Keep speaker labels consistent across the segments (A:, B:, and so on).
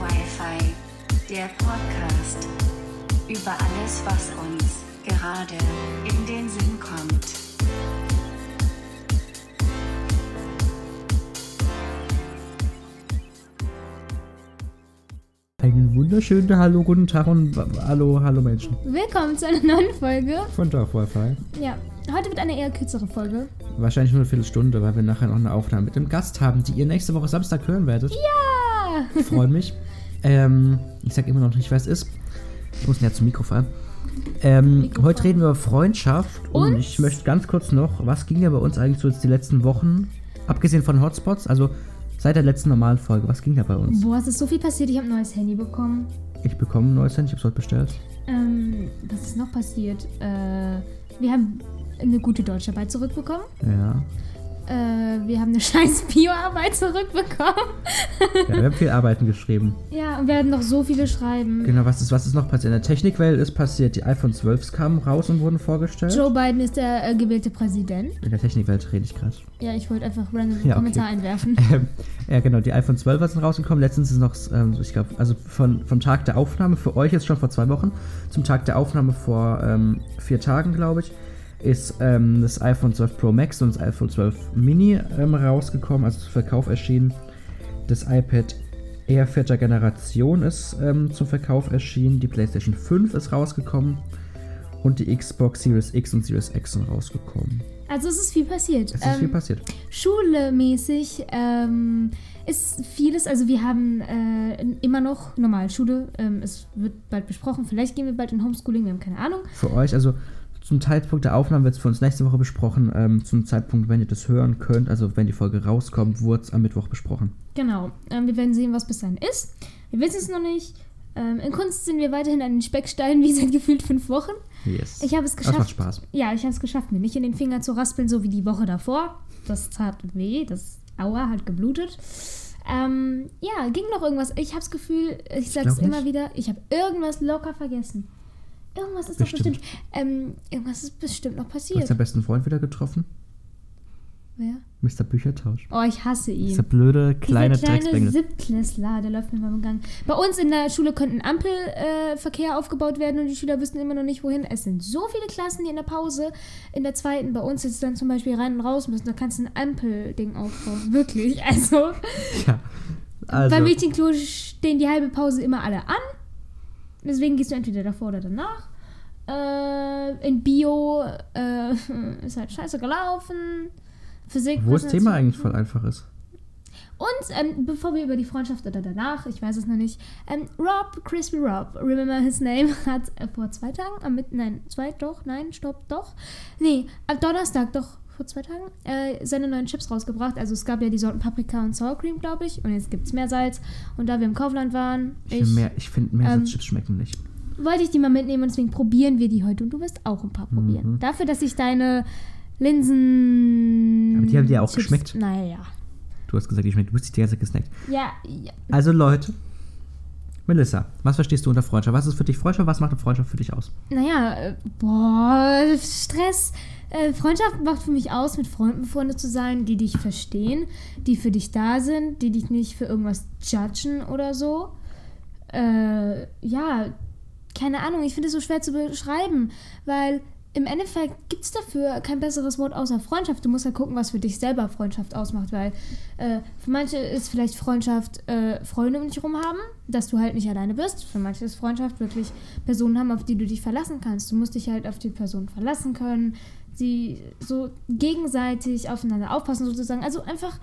A: Wi-Fi, der Podcast. Über alles, was uns gerade in den Sinn kommt.
B: Einen wunderschönen Hallo, guten Tag und Hallo, hallo Menschen.
C: Willkommen zu einer neuen Folge.
B: Von Dorf Wi-Fi.
C: Ja, heute wird eine eher kürzere Folge.
B: Wahrscheinlich nur eine Viertelstunde, weil wir nachher noch eine Aufnahme mit dem Gast haben, die ihr nächste Woche Samstag hören werdet.
C: Ja!
B: Ich freue mich. ähm, ich sag immer noch nicht, wer es ist. Ich muss näher zum Mikrofon. Ähm,
C: Mikrofon.
B: heute reden wir über Freundschaft und,
C: Und?
B: ich möchte ganz kurz noch, was ging ja bei uns eigentlich so jetzt die letzten Wochen, abgesehen von Hotspots, also seit der letzten normalen Folge, was ging da bei uns?
C: Boah, es ist so viel passiert. Ich habe ein neues Handy bekommen.
B: Ich bekomme ein neues Handy, ich habe es heute bestellt.
C: Ähm, was ist noch passiert? Äh, wir haben eine gute Deutscharbeit zurückbekommen.
B: Ja.
C: Äh, wir haben eine scheiß Bioarbeit zurückbekommen.
B: ja wir haben viel Arbeiten geschrieben.
C: ja, und wir werden noch so viele schreiben.
B: Genau, was ist, was ist noch passiert? In der Technikwelt ist passiert, die iPhone 12 kamen raus und wurden vorgestellt.
C: Joe Biden ist der äh, gewählte Präsident.
B: In der Technikwelt rede ich gerade.
C: Ja, ich wollte einfach random
B: Ja, okay.
C: Kommentar einwerfen.
B: Ähm, ja, genau, die iPhone 12 sind rausgekommen. Letztens ist noch, ähm, ich glaube, also von, vom Tag der Aufnahme, für euch jetzt schon vor zwei Wochen, zum Tag der Aufnahme vor ähm, vier Tagen, glaube ich, ist ähm, das iPhone 12 Pro Max und das iPhone 12 Mini ähm, rausgekommen, also zum Verkauf erschienen. Das iPad Air vierter Generation ist ähm, zum Verkauf erschienen. Die PlayStation 5 ist rausgekommen. Und die Xbox Series X und Series X sind rausgekommen.
C: Also es ist viel passiert.
B: Es ist
C: Ähm,
B: viel passiert.
C: Schulemäßig ähm, ist vieles, also wir haben äh, immer noch normal Schule. Ähm, es wird bald besprochen. Vielleicht gehen wir bald in Homeschooling, wir haben keine Ahnung.
B: für euch, also zum Zeitpunkt der Aufnahme wird es für uns nächste Woche besprochen. Ähm, zum Zeitpunkt, wenn ihr das hören könnt, also wenn die Folge rauskommt, wurde es am Mittwoch besprochen.
C: Genau. Ähm, wir werden sehen, was bis dahin ist. Wir wissen es noch nicht. Ähm, in Kunst sind wir weiterhin an den Specksteinen wie seit gefühlt fünf Wochen.
B: Yes.
C: Ich habe es
B: Das macht
C: geschafft.
B: Spaß.
C: Ja, ich habe es geschafft, mir nicht in den Finger zu raspeln, so wie die Woche davor. Das tat weh, das Aua hat geblutet. Ähm, ja, ging noch irgendwas. Ich habe das Gefühl, ich sag's
B: glaub
C: immer
B: nicht.
C: wieder, ich habe irgendwas locker vergessen. Irgendwas ist doch
B: Bestimmt.
C: bestimmt. Ähm, irgendwas ist bestimmt noch
B: Du hast
C: passiert.
B: deinen besten Freund wieder getroffen?
C: Wer?
B: Mr. Büchertausch.
C: Oh, ich hasse ihn.
B: Dieser blöde kleine
C: Dieser kleine. Siebtklässler, der läuft mir mal im Gang. Bei uns in der Schule könnte ein Ampelverkehr äh, aufgebaut werden und die Schüler wüssten immer noch nicht, wohin. Es sind so viele Klassen, die in der Pause, in der zweiten, bei uns jetzt dann zum Beispiel rein und raus müssen. Da kannst du ein Ampelding aufbauen. Wirklich. Also,
B: Ja. Also,
C: beim Mädchenklo stehen die halbe Pause immer alle an. Deswegen gehst du entweder davor oder danach. Äh, in Bio äh, ist halt scheiße gelaufen. Physik.
B: wo das Thema eigentlich voll einfach ist.
C: und ähm, bevor wir über die Freundschaft oder danach, ich weiß es noch nicht, ähm, Rob, Crispy Rob, remember his name, hat äh, vor zwei Tagen, am Mit nein, zwei, doch, nein, stopp, doch, nee, am Donnerstag, doch, vor zwei Tagen, äh, seine neuen Chips rausgebracht. Also es gab ja die Sorten Paprika und Sour Cream, glaube ich, und jetzt gibt es mehr Salz. Und da wir im Kaufland waren,
B: Ich,
C: ich,
B: find finde, mehr
C: ähm,
B: Chips schmecken nicht.
C: wollte ich die mal mitnehmen und deswegen probieren wir die heute und du wirst auch ein paar probieren.
B: Mhm.
C: Dafür, dass ich deine Linsen...
B: Aber die haben dir auch
C: Chips-
B: geschmeckt.
C: Naja.
B: Du hast gesagt, ich schmeckt. Du bist die ganze Zeit gesnackt.
C: Ja, ja.
B: Also, Leute. Melissa, was verstehst du unter Freundschaft? Was ist für dich Freundschaft? Was macht eine Freundschaft für dich aus?
C: Naja, äh, boah, Stress. Äh, Freundschaft macht für mich aus, mit Freunden befreundet zu sein, die dich verstehen, die für dich da sind, die dich nicht für irgendwas judgen oder so. Äh, ja, keine Ahnung, ich finde es so schwer zu beschreiben, weil im Endeffekt gibt es dafür kein besseres Wort außer Freundschaft. Du musst ja gucken, was für dich selber Freundschaft ausmacht, weil äh, für manche ist vielleicht Freundschaft äh, Freunde um dich herum haben, dass du halt nicht alleine bist. Für manche ist Freundschaft wirklich Personen haben, auf die du dich verlassen kannst. Du musst dich halt auf die Person verlassen können, sie so gegenseitig aufeinander aufpassen sozusagen. Also einfach,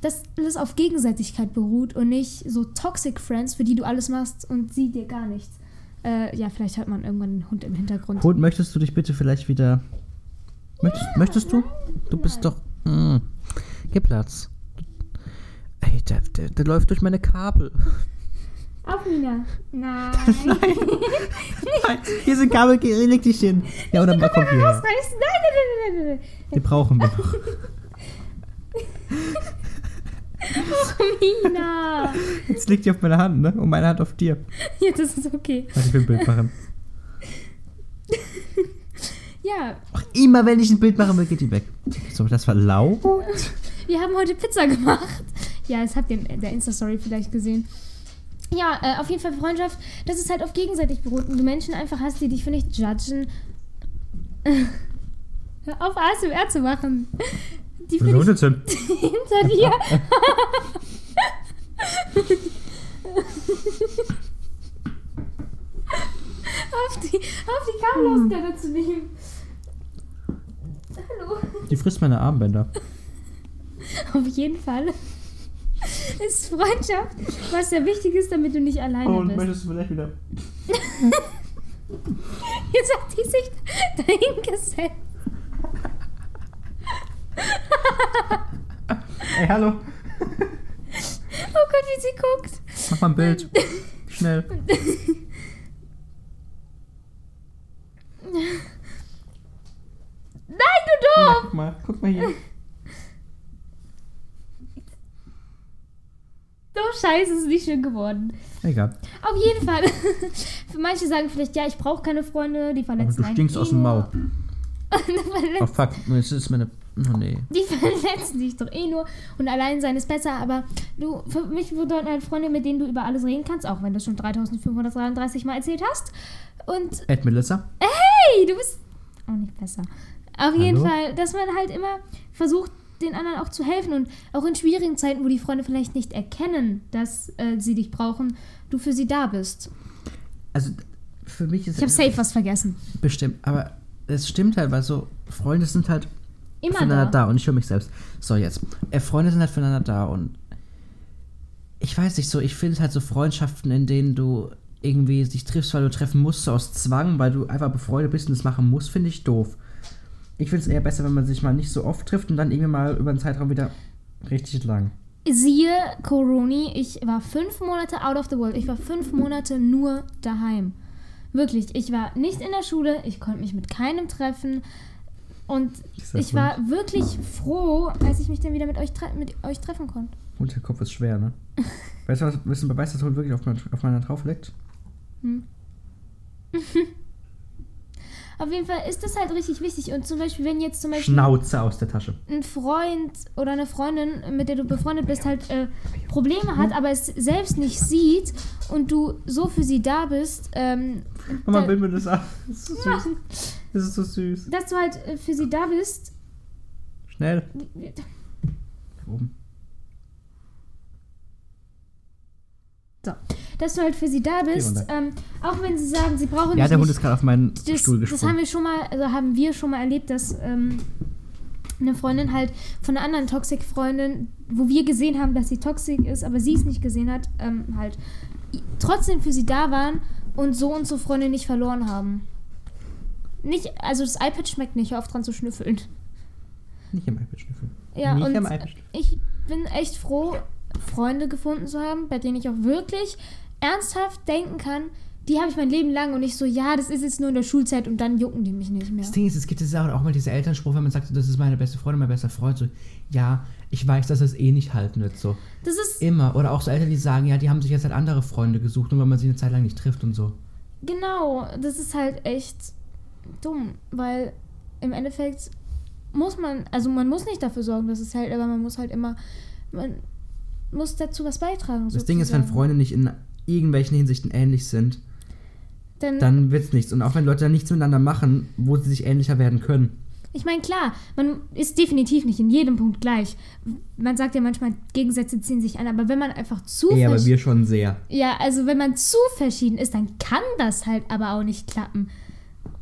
C: dass alles auf Gegenseitigkeit beruht und nicht so Toxic Friends, für die du alles machst und sie dir gar nichts. Äh, ja, vielleicht hört man irgendwann einen Hund im Hintergrund.
B: Hund, möchtest du dich bitte vielleicht wieder. Möchtest, möchtest du? Du bist doch. Mm, gib Platz. Ey, der, der, der läuft durch meine Kabel.
C: Auf, Nina. Nein.
B: Nein, hier sind Kabel, geh- leg dich hin. Ja, oder mal komm.
C: Rausreißen. Nein, nein, nein, nein, nein,
B: Die brauchen wir noch.
C: Nein. Nina.
B: Jetzt liegt die auf meiner Hand, ne? Und meine Hand auf dir.
C: Ja, das ist okay.
B: Warte, ich will ein Bild machen.
C: Ja,
B: Ach, immer wenn ich ein Bild mache, geht die weg. So, das war laut.
C: wir haben heute Pizza gemacht. Ja, das habt ihr in der Insta-Story vielleicht gesehen. Ja, äh, auf jeden Fall Freundschaft, das ist halt auf gegenseitig beruht und du Menschen einfach hast, die dich für nicht judgen. Hör auf, ASMR zu machen. Die für dich hinter dir. auf die, auf die Kabelausgabe zu nehmen. Hallo.
B: Die frisst meine Armbänder.
C: Auf jeden Fall ist Freundschaft, was sehr wichtig ist, damit du nicht alleine bist.
B: Oh, du vielleicht wieder.
C: Jetzt hat die sich dahin gesetzt.
B: Ey, hallo.
C: Oh Gott, wie sie guckt.
B: Mach mal ein Bild. Schnell.
C: Nein, du doof!
B: Guck mal, guck mal hier.
C: Oh Scheiße, ist nicht schön geworden.
B: Egal.
C: Auf jeden Fall. Für manche sagen vielleicht, ja, ich brauche keine Freunde, die
B: Aber
C: verletzen
B: du
C: einen
B: stinkst aus dem. Maul. Oh fuck, jetzt ist meine. Oh nee.
C: Die verletzen dich doch eh nur und allein sein ist besser, aber du, für mich bedeuten halt Freunde, mit denen du über alles reden kannst, auch wenn du schon 3533 Mal erzählt hast. Und
B: Ed Melissa.
C: hey, du bist auch nicht besser. Auf jeden
B: Hallo?
C: Fall, dass man halt immer versucht, den anderen auch zu helfen und auch in schwierigen Zeiten, wo die Freunde vielleicht nicht erkennen, dass äh, sie dich brauchen, du für sie da bist.
B: Also, für mich ist
C: Ich habe safe was vergessen.
B: bestimmt, aber es stimmt halt, weil so Freunde sind halt
C: Immer
B: füreinander
C: da.
B: da. und ich höre mich selbst. So, jetzt. Äh, Freunde sind halt füreinander da und ich weiß nicht so, ich finde halt so Freundschaften, in denen du irgendwie dich triffst, weil du treffen musst, so aus Zwang, weil du einfach befreundet bist und das machen musst, finde ich doof. Ich finde es eher besser, wenn man sich mal nicht so oft trifft und dann irgendwie mal über einen Zeitraum wieder richtig lang.
C: Siehe Coroni, ich war fünf Monate out of the world. Ich war fünf Monate nur daheim. Wirklich, ich war nicht in der Schule, ich konnte mich mit keinem treffen. Und
B: Dieser
C: ich war wirklich froh, als ich mich dann wieder mit euch, tre mit euch treffen konnte.
B: Und der Kopf ist schwer, ne? weißt du was, weißt du, das Hund wirklich auf, mein, auf meiner drauf liegt?
C: Auf jeden Fall ist das halt richtig wichtig. Und zum Beispiel, wenn jetzt zum Beispiel
B: Schnauze aus der Tasche.
C: ein Freund oder eine Freundin, mit der du befreundet bist, halt äh, Probleme hat, aber es selbst nicht sieht und du so für sie da bist, ähm,
B: Mama, bild mir das ab. Das ist so süß. Das ist so süß.
C: dass du halt äh, für sie da bist.
B: Schnell. Da oben.
C: So, dass du halt für sie da bist, ähm, auch wenn sie sagen, sie brauchen
B: Ja, der Hund
C: nicht.
B: ist gerade auf meinen
C: das,
B: Stuhl
C: das
B: gesprungen.
C: haben wir schon mal, also haben wir schon mal erlebt, dass ähm, eine Freundin halt von einer anderen Toxic-Freundin, wo wir gesehen haben, dass sie toxisch ist, aber sie es nicht gesehen hat, ähm, halt trotzdem für sie da waren und so unsere Freundin nicht verloren haben. Nicht, also das iPad schmeckt nicht, hör auf dran zu schnüffeln.
B: Nicht im iPad schnüffeln.
C: Ja,
B: Nicht
C: und
B: am iPad schnüffeln.
C: ich bin echt froh, Freunde gefunden zu haben, bei denen ich auch wirklich ernsthaft denken kann, die habe ich mein Leben lang und nicht so, ja, das ist jetzt nur in der Schulzeit und dann jucken die mich nicht mehr.
B: Das Ding ist, es gibt jetzt auch mal dieser Elternspruch, wenn man sagt, das ist meine beste Freundin, mein bester Freund. So, ja, ich weiß, dass es eh nicht halten wird. So.
C: Das ist,
B: Immer. Oder auch so Eltern, die sagen, ja, die haben sich jetzt halt andere Freunde gesucht, nur weil man sie eine Zeit lang nicht trifft und so.
C: genau, das ist halt echt dumm, weil im Endeffekt muss man, also man muss nicht dafür sorgen, dass es hält, aber man muss halt immer, man muss dazu was beitragen.
B: Das Ding ist, wenn
C: sozusagen.
B: Freunde nicht in irgendwelchen Hinsichten ähnlich sind,
C: Dann,
B: dann wird's nichts. Und auch wenn Leute dann nichts miteinander machen, wo sie sich ähnlicher werden können.
C: Ich meine, klar, man ist definitiv nicht in jedem Punkt gleich. Man sagt ja manchmal, Gegensätze ziehen sich an, aber wenn man einfach zu
B: Ey, aber wir schon sehr.
C: Ja, also wenn man zu verschieden ist, dann kann das halt aber auch nicht klappen.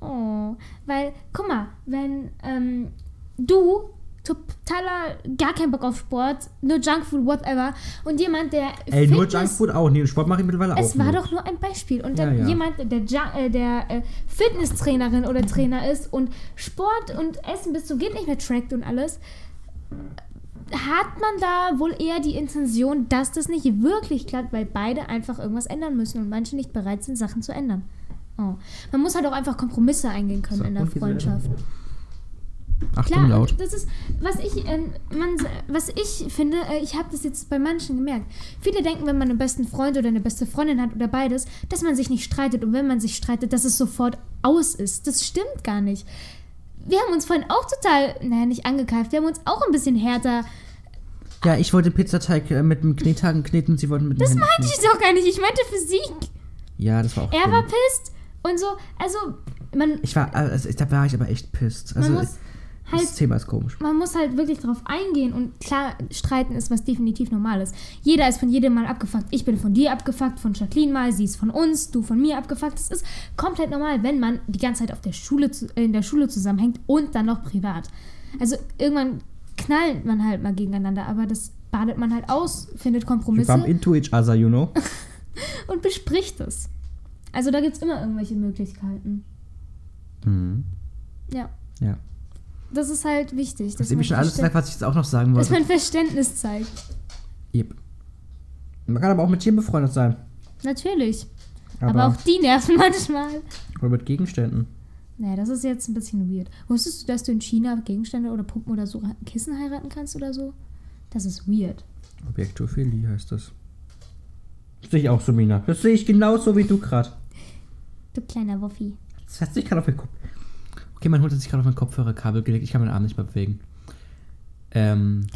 C: Oh, weil, guck mal, wenn ähm, du totaler, gar keinen Bock auf Sport, nur Junkfood, whatever, und jemand, der
B: Ey, nur
C: Fitness-
B: Junkfood auch. Nee, Sport mache ich mittlerweile auch.
C: es war
B: nur.
C: doch nur ein Beispiel. Und dann
B: Ja, ja.
C: jemand, der, äh, der äh, Fitnesstrainerin oder Trainer ist und Sport und Essen bis zum geht nicht mehr trackt und alles, hat man da wohl eher die Intention, dass das nicht wirklich klappt, weil beide einfach irgendwas ändern müssen und manche nicht bereit sind, Sachen zu ändern. Oh. Man muss halt auch einfach Kompromisse eingehen können
B: So,
C: in der Freundschaft.
B: Achtung,
C: Klar,
B: laut.
C: und das ist, was ich, äh, man, was ich finde, äh, ich habe das jetzt bei manchen gemerkt. Viele denken, wenn man einen besten Freund oder eine beste Freundin hat oder beides, dass man sich nicht streitet und wenn man sich streitet, dass es sofort aus ist. Das stimmt gar nicht. wir haben uns vorhin auch total, naja, nicht angekeift, wir haben uns auch ein bisschen härter.
B: Ja, ich wollte Pizzateig äh, mit dem Knethaken kneten, sie wollten mit dem
C: Das meinte ich doch gar nicht, ich meinte Physik.
B: Ja, das war auch
C: Er
B: dumm.
C: war pisst und so, also man,
B: Ich war, also, da war ich aber echt pisst. Also,
C: man muss halt
B: das Thema ist komisch.
C: man muss halt wirklich drauf eingehen und klar, streiten ist was definitiv normal ist. Jeder ist von jedem mal abgefuckt. Ich bin von dir abgefuckt, von Jacqueline mal, sie ist von uns, du von mir abgefuckt. Das ist komplett normal, wenn man die ganze Zeit auf der Schule zu, äh, in der Schule zusammenhängt und dann noch privat. Also irgendwann knallt man halt mal gegeneinander, aber das badet man halt aus, findet Kompromisse
B: bump into each other, you know?
C: und bespricht es. Also da gibt es immer irgendwelche Möglichkeiten.
B: Mhm.
C: Ja,
B: Ja.
C: Das ist halt wichtig.
B: Das
C: dass
B: ist
C: man
B: schon alles gesagt, was ich jetzt auch noch sagen
C: Dass
B: wollte.
C: man Verständnis zeigt.
B: Yep. Man kann aber auch mit Tieren befreundet sein.
C: Natürlich.
B: Aber,
C: Aber, auch die nerven manchmal.
B: Oder mit Gegenständen.
C: Naja, das ist jetzt ein bisschen weird. Wusstest du, dass du in China Gegenstände oder Puppen oder so Kissen heiraten kannst oder so? Das ist weird.
B: Objektophilie heißt das. Das sehe ich auch so, Mina. Das sehe ich genauso wie du gerade.
C: Du kleiner Wuffi.
B: Das hat sich gerade auf den Kopf. Okay, mein Hund hat sich gerade auf mein Kopfhörerkabel gelegt. Ich kann meinen Arm nicht mehr bewegen. Ähm,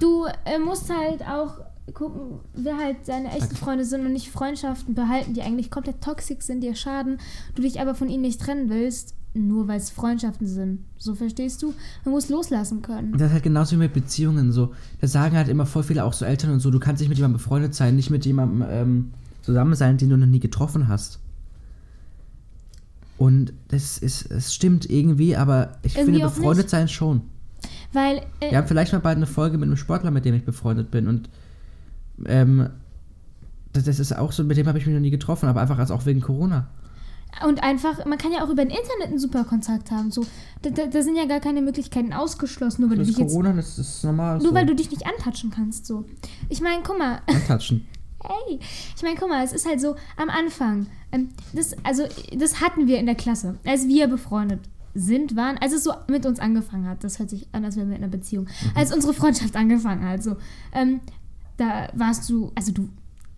C: Du äh, musst halt auch gucken, wer halt deine echten. Freunde sind und nicht Freundschaften behalten, die eigentlich komplett toxisch sind, dir schaden, du dich aber von ihnen nicht trennen willst, nur weil es Freundschaften sind. So verstehst du? Man muss loslassen können.
B: das ist halt genauso wie mit Beziehungen so. Das sagen halt immer voll viele, auch so Eltern und so, du kannst nicht mit jemandem befreundet sein, nicht mit jemandem ähm, zusammen sein, den du noch nie getroffen hast. Und das ist, es stimmt irgendwie, aber ich
C: Irgendwie
B: finde befreundet
C: nicht.
B: sein schon.
C: Weil, äh,
B: Wir haben vielleicht mal bald eine Folge mit einem Sportler, mit dem ich befreundet bin. Und ähm, das, das ist auch so, mit dem habe ich mich noch nie getroffen, aber einfach als auch wegen Corona.
C: Und einfach, man kann ja auch über den Internet einen super Kontakt haben. So, da, da, da sind ja gar keine Möglichkeiten ausgeschlossen, nur weil
B: Das
C: du dich jetzt.
B: Corona, das ist normal.
C: Nur
B: so.
C: weil du dich nicht antatschen kannst, so. Ich meine, guck mal,
B: Antatschen.
C: hey, ich meine, guck mal, es ist halt so, am Anfang, ähm, das, also, das hatten wir in der Klasse, als wir befreundet sind, waren, als es so mit uns angefangen hat, das hört sich an, als wären wir in einer Beziehung, als unsere Freundschaft angefangen hat, so, ähm, da warst du, also du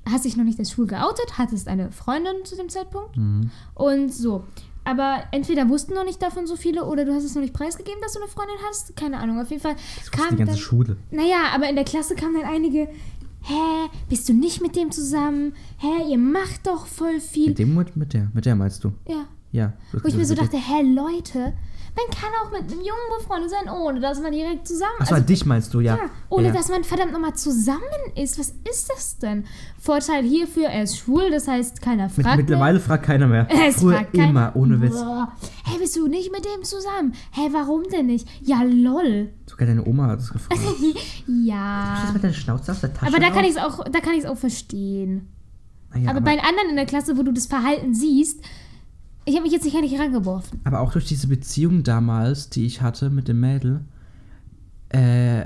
C: hast dich noch nicht als schwul geoutet, hattest eine Freundin zu dem Zeitpunkt
B: Mhm.
C: und so. Aber entweder wussten noch nicht davon so viele oder du hast es noch nicht preisgegeben, dass du eine Freundin hast. Keine Ahnung. Auf jeden Fall
B: Das
C: kam
B: die ganze
C: dann,
B: Schule.
C: Naja, aber in der Klasse kamen dann einige. Hä, bist du nicht mit dem zusammen? Hä, ihr macht doch voll viel.
B: Mit dem mit, mit der. Mit der meinst du?
C: Ja.
B: Ja. du
C: Wo ich mir so dachte, hä, Leute, man kann auch mit einem Jungen befreundet sein, ohne dass man direkt zusammen
B: Achso,
C: also,
B: dich meinst du, ja.
C: ja, ohne
B: ja.
C: dass man verdammt nochmal zusammen ist. Was ist das denn? Vorteil hierfür, er ist schwul, das heißt, keiner
B: Mit,
C: fragt mehr.
B: mittlerweile fragt keiner mehr.
C: Es
B: Früher
C: fragt kein-
B: immer, ohne Witz.
C: Boah. Hä, bist du nicht mit dem zusammen? Hä, warum denn nicht? Ja, lol.
B: Sogar deine Oma hat es gefragt.
C: Ja.
B: Schieß mal deine Schnauze aus der Tasche
C: Aber da kann ich es auch, da kann ich auch verstehen.
B: Naja,
C: aber,
B: aber,
C: bei den anderen in der Klasse, wo du das Verhalten siehst, ich habe mich jetzt sicher nicht rangeworfen.
B: aber auch durch diese Beziehung damals, die ich hatte mit dem Mädel, äh,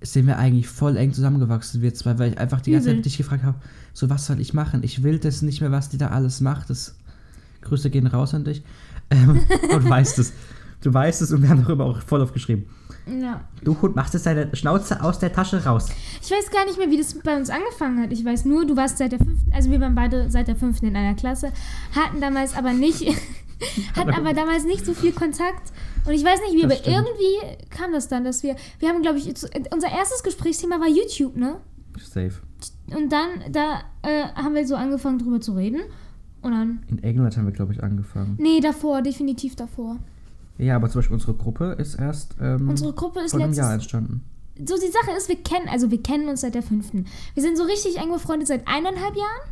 B: sind wir eigentlich voll eng zusammengewachsen, wir zwei, weil ich einfach die ganze
C: Übel.
B: Zeit dich gefragt habe, so was soll ich machen? Ich will das nicht mehr, was die da alles macht. Das Grüße gehen raus an dich. Ähm, und weißt es. Du weißt es und wir haben darüber auch voll aufgeschrieben.
C: Ja.
B: Du Hund, machst jetzt deine Schnauze aus der Tasche raus.
C: Ich weiß gar nicht mehr, wie das bei uns angefangen hat. Ich weiß nur, du warst seit der fünften, also wir waren beide seit der fünften in einer Klasse, hatten damals aber nicht, hatten aber damals nicht so viel Kontakt. Und ich weiß nicht wie, aber irgendwie kam das dann, dass wir, wir haben, glaube ich, unser erstes Gesprächsthema war YouTube, ne?
B: Safe.
C: Und dann, da äh, haben wir so angefangen drüber zu reden. Und dann,
B: In England haben wir, glaube ich, angefangen.
C: nee, davor, definitiv davor.
B: Ja, aber zum Beispiel unsere Gruppe ist erst ähm,
C: Unsere Gruppe ist
B: vor einem Jahr entstanden.
C: so die Sache ist, wir kennen, also wir kennen uns seit der fünften. Wir sind so richtig eng befreundet seit eineinhalb Jahren.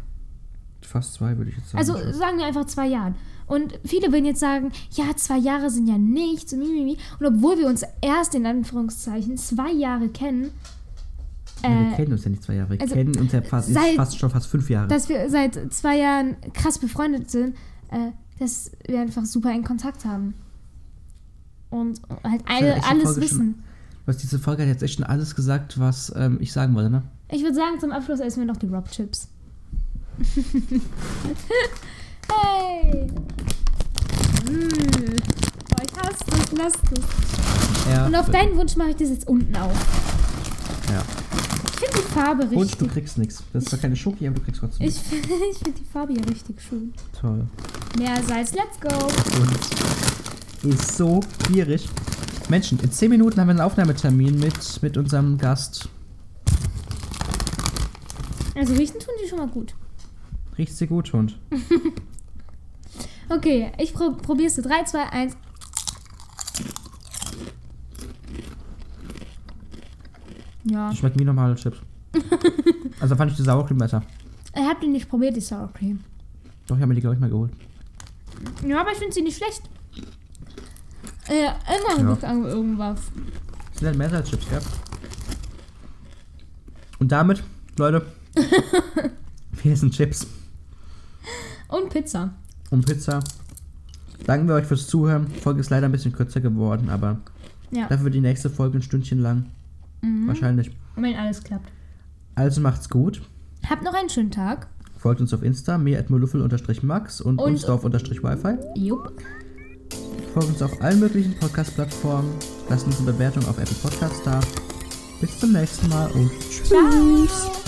B: Fast zwei, würde ich jetzt sagen.
C: Also sagen wir einfach zwei Jahren. Und viele würden jetzt sagen, ja, zwei Jahre sind ja nichts und obwohl wir uns erst in Anführungszeichen zwei Jahre kennen,
B: Ja, wir
C: äh,
B: kennen uns ja nicht zwei Jahre. Wir
C: also,
B: kennen uns ja fast,
C: seit-
B: fast schon fast fünf Jahre.
C: dass wir seit zwei Jahren krass befreundet sind, äh, dass wir einfach super eng Kontakt haben. Und halt
B: ja
C: alle,
B: die
C: alles
B: Folge schon-
C: wissen.
B: Was diese Folge hat jetzt echt schon alles gesagt, was ähm, ich sagen wollte, ne?
C: Ich würde sagen, zum Abschluss essen wir noch die Rob Chips. hey! Mm. Boah, ich hasse das, lass das.
B: Ja.
C: Und auf deinen Wunsch mache ich das jetzt unten auf.
B: ja.
C: Ich finde die Farbe
B: Und du
C: richtig.
B: kriegst nichts. Das ist zwar keine Schoki, aber du kriegst trotzdem
C: Ich finde find die Farbe hier richtig schön.
B: Toll.
C: Mehr Salz, let's go.
B: Und ist so gierig. Menschen, in 10 Minuten haben wir einen Aufnahmetermin mit, mit unserem Gast.
C: Also riechen tun die schon mal gut.
B: Riecht sie gut, Hund.
C: Okay, ich pro probier's. 3, 2, 1. Ja.
B: Die schmecken wie normale Chips. also fand ich die Sauercreme besser.
C: Ich hab die nicht probiert, die Sour Cream.
B: Doch, ich habe mir die, glaube ich, mal geholt.
C: Ja, aber ich finde sie nicht schlecht. Äh, immer
B: Ja.
C: gut an irgendwas.
B: Das sind halt mehr als Chips, gell? Und damit, Leute, wir essen Chips
C: Und Pizza.
B: und Pizza. Danken wir euch fürs Zuhören. Die Folge ist leider ein bisschen kürzer geworden, aber
C: Ja.
B: dafür wird die nächste Folge ein Stündchen lang.
C: Mhm.
B: Wahrscheinlich.
C: Wenn alles klappt.
B: Also macht's gut.
C: Habt noch einen schönen Tag.
B: Folgt uns auf Insta, mir at max und,
C: Und-
B: uns auf unterstrich Wi-Fi.
C: Jupp.
B: Folgt uns auf allen möglichen Podcast-Plattformen. Lasst uns eine Bewertung auf Apple Podcasts da. Bis zum nächsten Mal und tschüss.
C: Ciao.